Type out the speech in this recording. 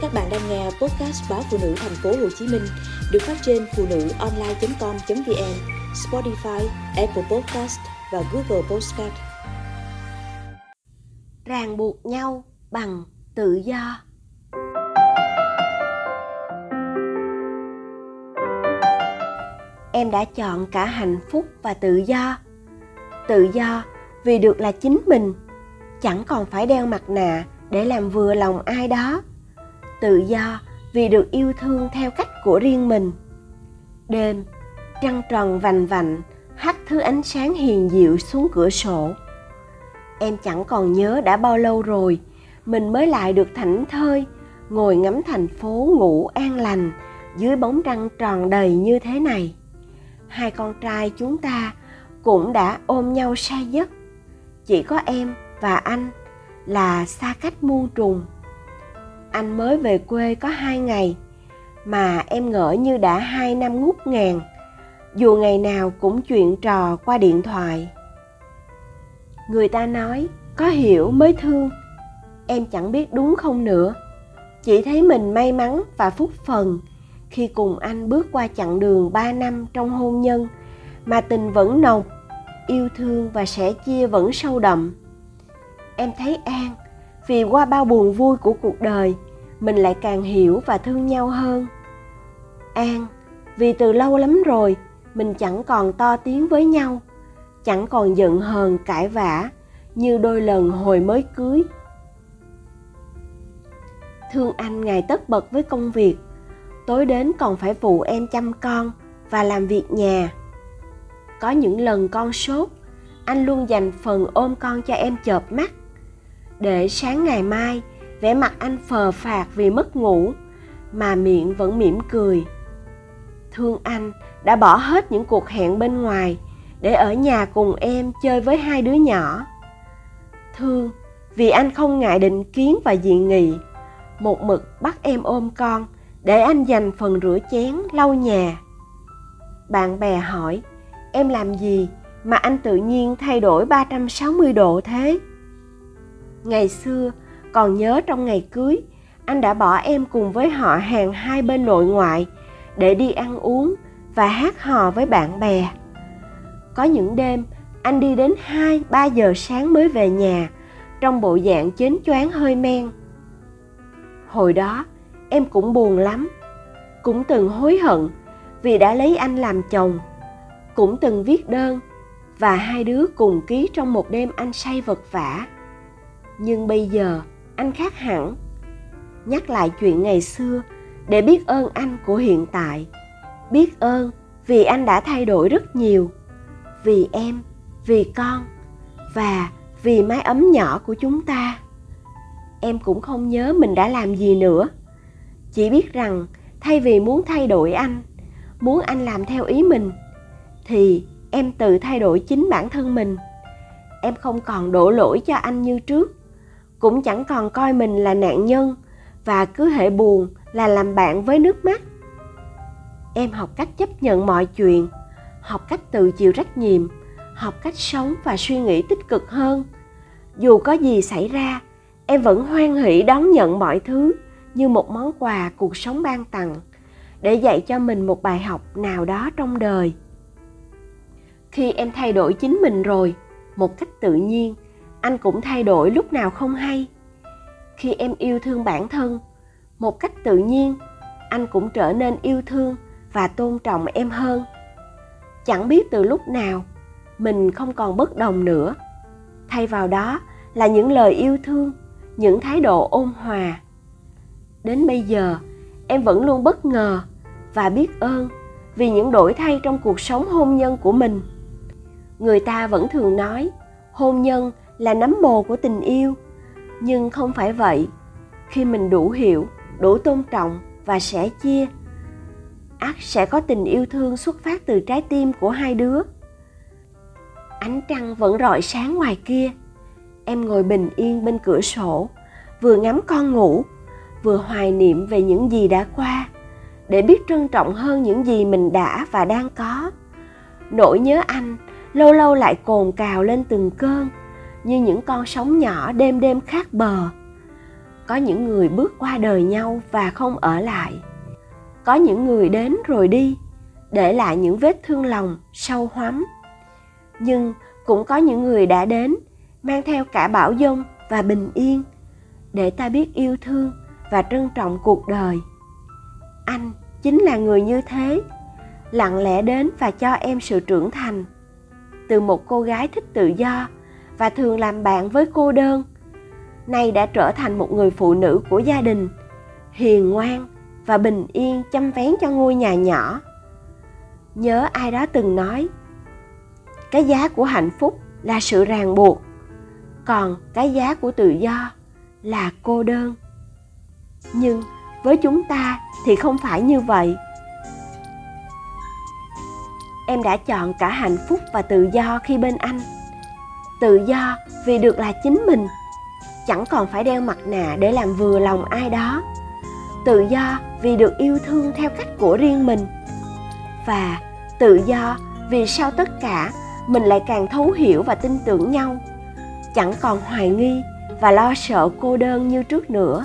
Các bạn đang nghe podcast báo phụ nữ thành phố Hồ Chí Minh được phát trên phụ nữ online.com.vn, Spotify, Apple Podcast và Google Podcast. Ràng buộc nhau bằng tự do. Em đã chọn cả hạnh phúc và tự do. Tự do vì được là chính mình, chẳng còn phải đeo mặt nạ để làm vừa lòng ai đó tự do vì được yêu thương theo cách của riêng mình. Đêm, trăng tròn vành vạnh hắt thứ ánh sáng hiền dịu xuống cửa sổ. Em chẳng còn nhớ đã bao lâu rồi, mình mới lại được thảnh thơi, ngồi ngắm thành phố ngủ an lành dưới bóng trăng tròn đầy như thế này. Hai con trai chúng ta cũng đã ôm nhau say giấc. Chỉ có em và anh là xa cách muôn trùng anh mới về quê có hai ngày, mà em ngỡ như đã hai năm ngút ngàn. Dù ngày nào cũng chuyện trò qua điện thoại. Người ta nói, có hiểu mới thương. Em chẳng biết đúng không nữa. Chỉ thấy mình may mắn và phúc phần khi cùng anh bước qua chặng đường ba năm trong hôn nhân, mà tình vẫn nồng, yêu thương và sẻ chia vẫn sâu đậm. Em thấy an vì qua bao buồn vui của cuộc đời mình lại càng hiểu và thương nhau hơn. An, vì từ lâu lắm rồi, mình chẳng còn to tiếng với nhau, chẳng còn giận hờn cãi vã như đôi lần hồi mới cưới. Thương anh ngày tất bật với công việc, tối đến còn phải phụ em chăm con và làm việc nhà. Có những lần con sốt, anh luôn dành phần ôm con cho em chợp mắt, để sáng ngày mai vẻ mặt anh phờ phạc vì mất ngủ mà miệng vẫn mỉm cười. Thương anh đã bỏ hết những cuộc hẹn bên ngoài để ở nhà cùng em chơi với hai đứa nhỏ. Thương vì anh không ngại định kiến và dị nghị một mực bắt em ôm con để anh dành phần rửa chén lau nhà. Bạn bè hỏi em làm gì mà anh tự nhiên thay đổi 360 độ thế? Ngày xưa, còn nhớ trong ngày cưới, anh đã bỏ em cùng với họ hàng hai bên nội ngoại để đi ăn uống và hát hò với bạn bè. Có những đêm, anh đi đến 2-3 giờ sáng mới về nhà, trong bộ dạng chến choáng hơi men. Hồi đó, em cũng buồn lắm, cũng từng hối hận vì đã lấy anh làm chồng, cũng từng viết đơn và hai đứa cùng ký trong một đêm anh say vật vả. Nhưng bây giờ, anh khác hẳn. Nhắc lại chuyện ngày xưa, để biết ơn anh của hiện tại. Biết ơn vì anh đã thay đổi rất nhiều. Vì em, vì con, và vì mái ấm nhỏ của chúng ta. Em cũng không nhớ mình đã làm gì nữa. Chỉ biết rằng, thay vì muốn thay đổi anh, muốn anh làm theo ý mình, thì em tự thay đổi chính bản thân mình. Em không còn đổ lỗi cho anh như trước cũng chẳng còn coi mình là nạn nhân và cứ hệ buồn là làm bạn với nước mắt. Em học cách chấp nhận mọi chuyện, học cách tự chịu trách nhiệm, học cách sống và suy nghĩ tích cực hơn. Dù có gì xảy ra, em vẫn hoan hỷ đón nhận mọi thứ như một món quà cuộc sống ban tặng để dạy cho mình một bài học nào đó trong đời. Khi em thay đổi chính mình rồi, một cách tự nhiên anh cũng thay đổi lúc nào không hay. Khi em yêu thương bản thân, một cách tự nhiên, anh cũng trở nên yêu thương và tôn trọng em hơn. Chẳng biết từ lúc nào, mình không còn bất đồng nữa. Thay vào đó là những lời yêu thương, những thái độ ôn hòa. Đến bây giờ, em vẫn luôn bất ngờ và biết ơn vì những đổi thay trong cuộc sống hôn nhân của mình. Người ta vẫn thường nói, hôn nhân là nấm mồ của tình yêu. Nhưng không phải vậy, khi mình đủ hiểu, đủ tôn trọng và sẻ chia ắt sẽ có tình yêu thương xuất phát từ trái tim của hai đứa. Ánh trăng vẫn rọi sáng ngoài kia. Em ngồi bình yên bên cửa sổ, vừa ngắm con ngủ, vừa hoài niệm về những gì đã qua, để biết trân trọng hơn những gì mình đã và đang có. Nỗi nhớ anh, lâu lâu lại cồn cào lên từng cơn như những con sóng nhỏ đêm đêm khác bờ. Có những người bước qua đời nhau và không ở lại. Có những người đến rồi đi, để lại những vết thương lòng, sâu hoắm. Nhưng cũng có những người đã đến, mang theo cả bảo dông và bình yên, để ta biết yêu thương và trân trọng cuộc đời. Anh chính là người như thế, lặng lẽ đến và cho em sự trưởng thành. Từ một cô gái thích tự do và thường làm bạn với cô đơn. Nay đã trở thành một người phụ nữ của gia đình, hiền ngoan và bình yên chăm vén cho ngôi nhà nhỏ. Nhớ ai đó từng nói, cái giá của hạnh phúc là sự ràng buộc, còn cái giá của tự do là cô đơn. Nhưng với chúng ta thì không phải như vậy. Em đã chọn cả hạnh phúc và tự do khi bên anh tự do vì được là chính mình. Chẳng còn phải đeo mặt nạ để làm vừa lòng ai đó. Tự do vì được yêu thương theo cách của riêng mình. Và tự do vì sau tất cả, mình lại càng thấu hiểu và tin tưởng nhau. Chẳng còn hoài nghi và lo sợ cô đơn như trước nữa.